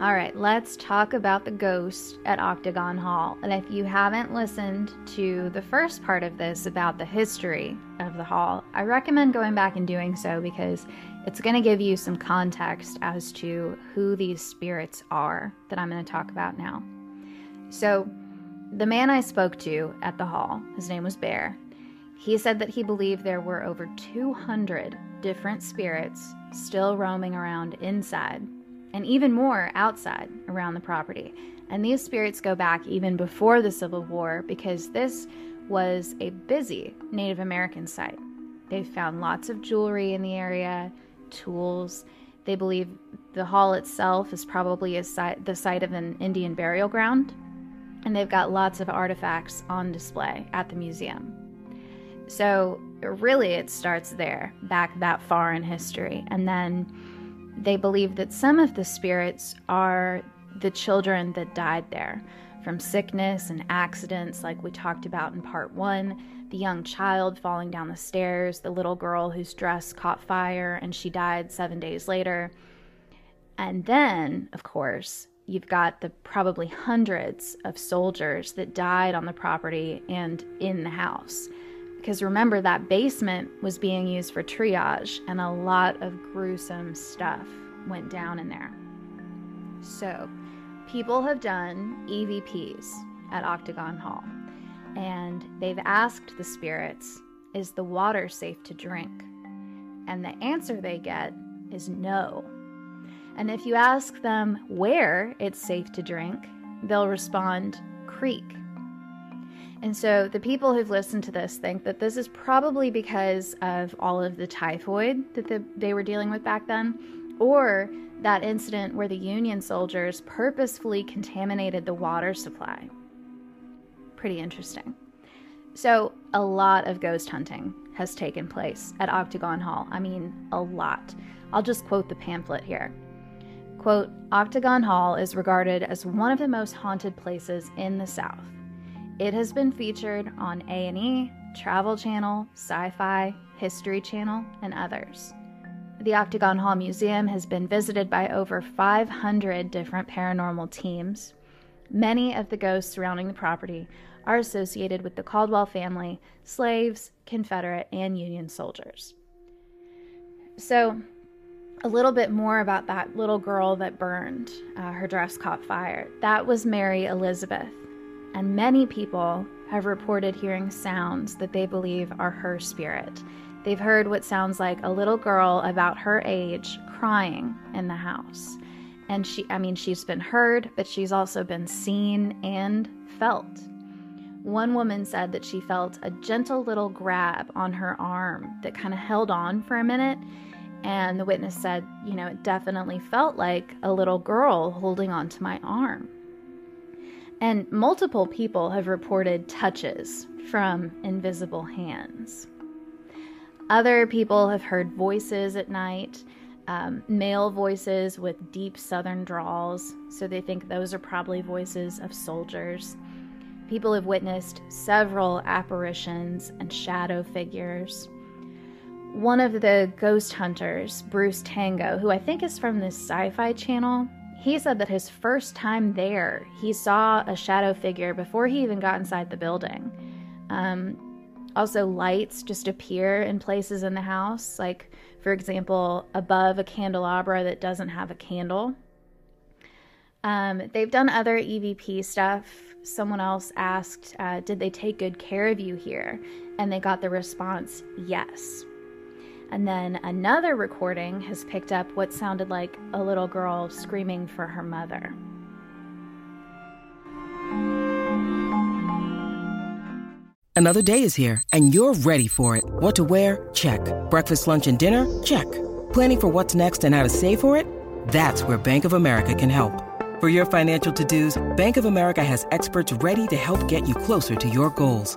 All right, let's talk about the ghost at Octagon Hall. And if you haven't listened to the first part of this about the history of the hall, I recommend going back and doing so because it's going to give you some context as to who these spirits are that I'm going to talk about now. So, the man I spoke to at the hall, his name was Bear, he said that he believed there were over 200 different spirits still roaming around inside and even more outside around the property. And these spirits go back even before the Civil War because this was a busy Native American site. They found lots of jewelry in the area, tools. They believe the hall itself is probably site, the site of an Indian burial ground, and they've got lots of artifacts on display at the museum. So, really, it starts there, back that far in history. And then they believe that some of the spirits are the children that died there from sickness and accidents, like we talked about in part one. The young child falling down the stairs, the little girl whose dress caught fire and she died seven days later. And then, of course, you've got the probably hundreds of soldiers that died on the property and in the house. Because remember, that basement was being used for triage, and a lot of gruesome stuff went down in there. So, people have done EVPs at Octagon Hall, and they've asked the spirits, Is the water safe to drink? And the answer they get is no. And if you ask them where it's safe to drink, they'll respond, Creek. And so the people who've listened to this think that this is probably because of all of the typhoid that the, they were dealing with back then, or that incident where the Union soldiers purposefully contaminated the water supply. Pretty interesting. So, a lot of ghost hunting has taken place at Octagon Hall. I mean, a lot. I'll just quote the pamphlet here. Quote, Octagon Hall is regarded as one of the most haunted places in the South. It has been featured on A&E, Travel Channel, Sci-Fi, History Channel, and others. The Octagon Hall Museum has been visited by over 500 different paranormal teams. Many of the ghosts surrounding the property are associated with the Caldwell family, slaves, Confederate, and Union soldiers. So, a little bit more about that little girl that burned. Uh, her dress caught fire. That was Mary Elizabeth and many people have reported hearing sounds that they believe are her spirit. They've heard what sounds like a little girl about her age crying in the house. And she, I mean, she's been heard, but she's also been seen and felt. One woman said that she felt a gentle little grab on her arm that kind of held on for a minute. And the witness said, you know, it definitely felt like a little girl holding onto my arm. And multiple people have reported touches from invisible hands. Other people have heard voices at night, um, male voices with deep southern drawls, so they think those are probably voices of soldiers. People have witnessed several apparitions and shadow figures. One of the ghost hunters, Bruce Tango, who I think is from this sci fi channel, he said that his first time there, he saw a shadow figure before he even got inside the building. Um, also, lights just appear in places in the house, like, for example, above a candelabra that doesn't have a candle. Um, they've done other EVP stuff. Someone else asked, uh, Did they take good care of you here? And they got the response, Yes. And then another recording has picked up what sounded like a little girl screaming for her mother. Another day is here, and you're ready for it. What to wear? Check. Breakfast, lunch, and dinner? Check. Planning for what's next and how to save for it? That's where Bank of America can help. For your financial to dos, Bank of America has experts ready to help get you closer to your goals.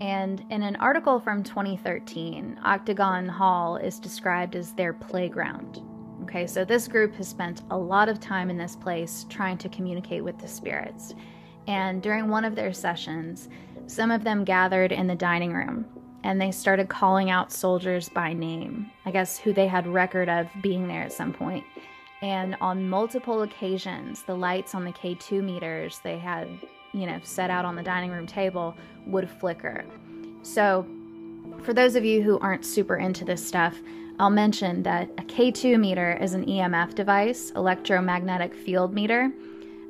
and in an article from 2013, Octagon Hall is described as their playground. Okay, so this group has spent a lot of time in this place trying to communicate with the spirits. And during one of their sessions, some of them gathered in the dining room and they started calling out soldiers by name, I guess who they had record of being there at some point. And on multiple occasions, the lights on the K2 meters they had, you know, set out on the dining room table would flicker. So, for those of you who aren't super into this stuff, I'll mention that a K2 meter is an EMF device, electromagnetic field meter.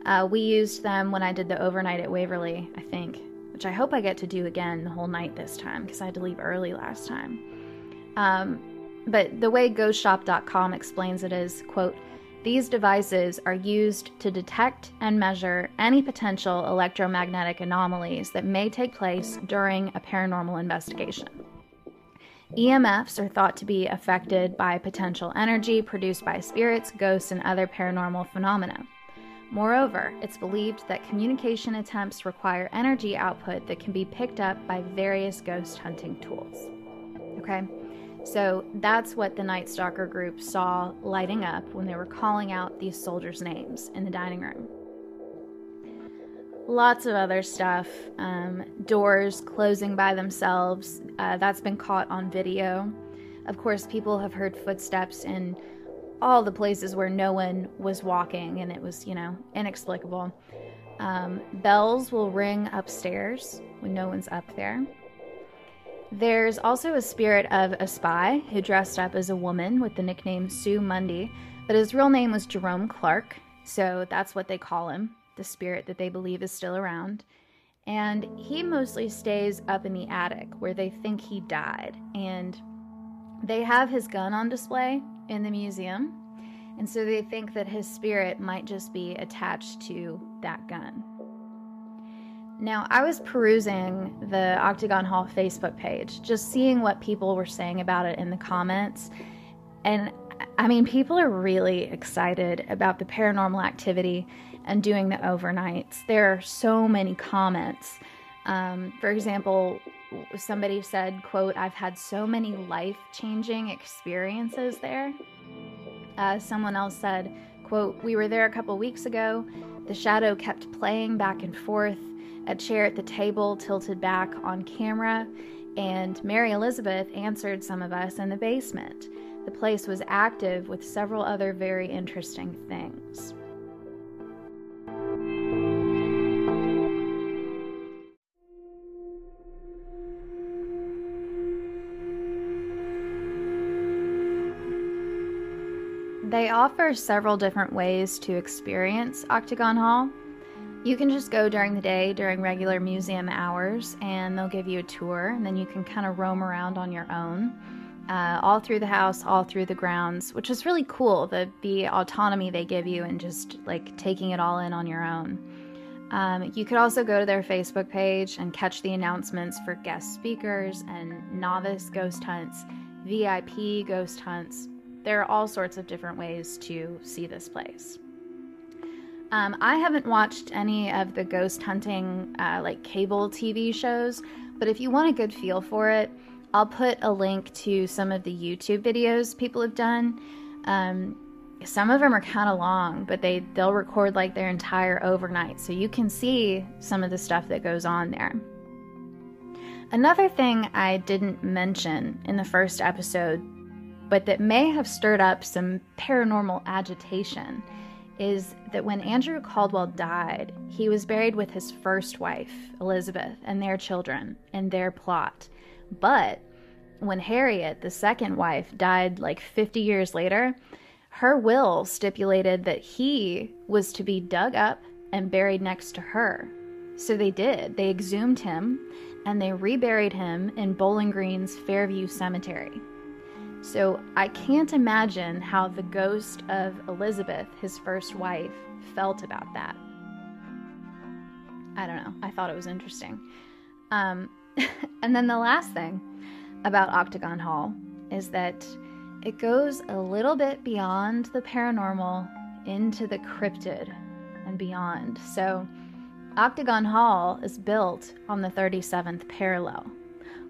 Uh, we used them when I did the overnight at Waverly, I think, which I hope I get to do again the whole night this time because I had to leave early last time. Um, but the way ghostshop.com explains it is, quote, these devices are used to detect and measure any potential electromagnetic anomalies that may take place during a paranormal investigation. EMFs are thought to be affected by potential energy produced by spirits, ghosts, and other paranormal phenomena. Moreover, it's believed that communication attempts require energy output that can be picked up by various ghost hunting tools. Okay? So that's what the Night Stalker group saw lighting up when they were calling out these soldiers' names in the dining room. Lots of other stuff. Um, doors closing by themselves. Uh, that's been caught on video. Of course, people have heard footsteps in all the places where no one was walking and it was, you know, inexplicable. Um, bells will ring upstairs when no one's up there. There's also a spirit of a spy who dressed up as a woman with the nickname Sue Mundy, but his real name was Jerome Clarke, so that's what they call him, the spirit that they believe is still around. And he mostly stays up in the attic where they think he died. And they have his gun on display in the museum, and so they think that his spirit might just be attached to that gun. Now, I was perusing the Octagon Hall Facebook page, just seeing what people were saying about it in the comments. And I mean, people are really excited about the paranormal activity and doing the overnights. There are so many comments. Um, for example, somebody said, quote, I've had so many life-changing experiences there. Uh, someone else said, quote, we were there a couple weeks ago. The shadow kept playing back and forth a chair at the table tilted back on camera, and Mary Elizabeth answered some of us in the basement. The place was active with several other very interesting things. They offer several different ways to experience Octagon Hall. You can just go during the day during regular museum hours and they'll give you a tour and then you can kind of roam around on your own. Uh, all through the house, all through the grounds, which is really cool. The the autonomy they give you and just like taking it all in on your own. Um, you could also go to their Facebook page and catch the announcements for guest speakers and novice ghost hunts, VIP ghost hunts. There are all sorts of different ways to see this place. Um, I haven't watched any of the ghost hunting, uh, like cable TV shows, but if you want a good feel for it, I'll put a link to some of the YouTube videos people have done. Um, some of them are kind of long, but they they'll record like their entire overnight, so you can see some of the stuff that goes on there. Another thing I didn't mention in the first episode, but that may have stirred up some paranormal agitation is that when Andrew Caldwell died, he was buried with his first wife, Elizabeth, and their children in their plot. But when Harriet, the second wife, died like 50 years later, her will stipulated that he was to be dug up and buried next to her. So they did. They exhumed him and they reburied him in Bowling Green's Fairview Cemetery. So I can't imagine how the ghost of Elizabeth, his first wife, felt about that. I don't know. I thought it was interesting. Um, and then the last thing about Octagon Hall is that it goes a little bit beyond the paranormal into the cryptid. and beyond. So, Octagon Hall is built on the 37th parallel,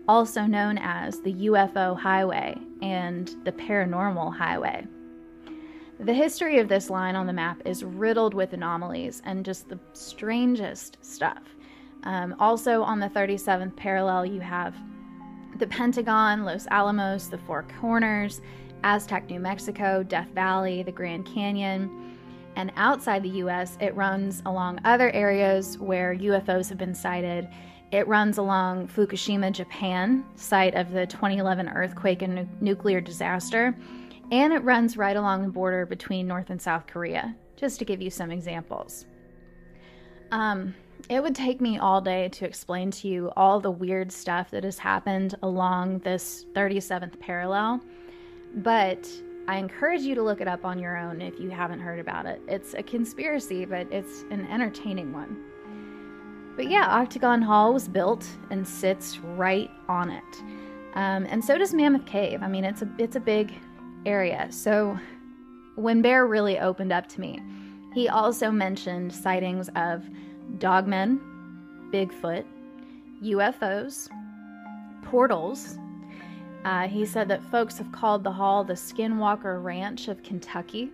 also known as the UFO Highway and the Paranormal Highway. The history of this line on the map is riddled with anomalies and just the strangest stuff. Um, also, on the 37th parallel, you have the Pentagon, Los Alamos, the Four Corners, Aztec, New Mexico, Death Valley, the Grand Canyon. And outside the US, it runs along other areas where UFOs have been sighted. It runs along Fukushima, Japan, site of the 2011 earthquake and nu- nuclear disaster. And it runs right along the border between North and South Korea, just to give you some examples. Um, it would take me all day to explain to you all the weird stuff that has happened along this 37th parallel, but I encourage you to look it up on your own if you haven't heard about it. It's a conspiracy, but it's an entertaining one. But yeah, Octagon Hall was built and sits right on it. Um, and so does Mammoth Cave. I mean, it's a it's a big area. So when Bear really opened up to me, he also mentioned sightings of dogmen, Bigfoot, UFOs, portals. Uh, he said that folks have called the hall the Skinwalker Ranch of Kentucky.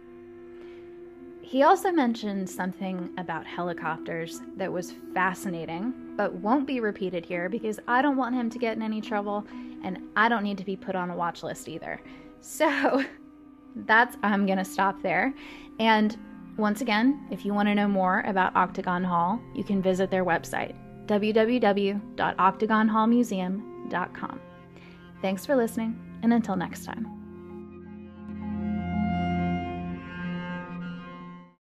He also mentioned something about helicopters that was fascinating, but won't be repeated here because I don't want him to get in any trouble and I don't need to be put on a watch list either. So that's, I'm going to stop there. And once again, if you want to know more about Octagon Hall, you can visit their website, www.octagonhallmuseum.com. Thanks for listening, and until next time.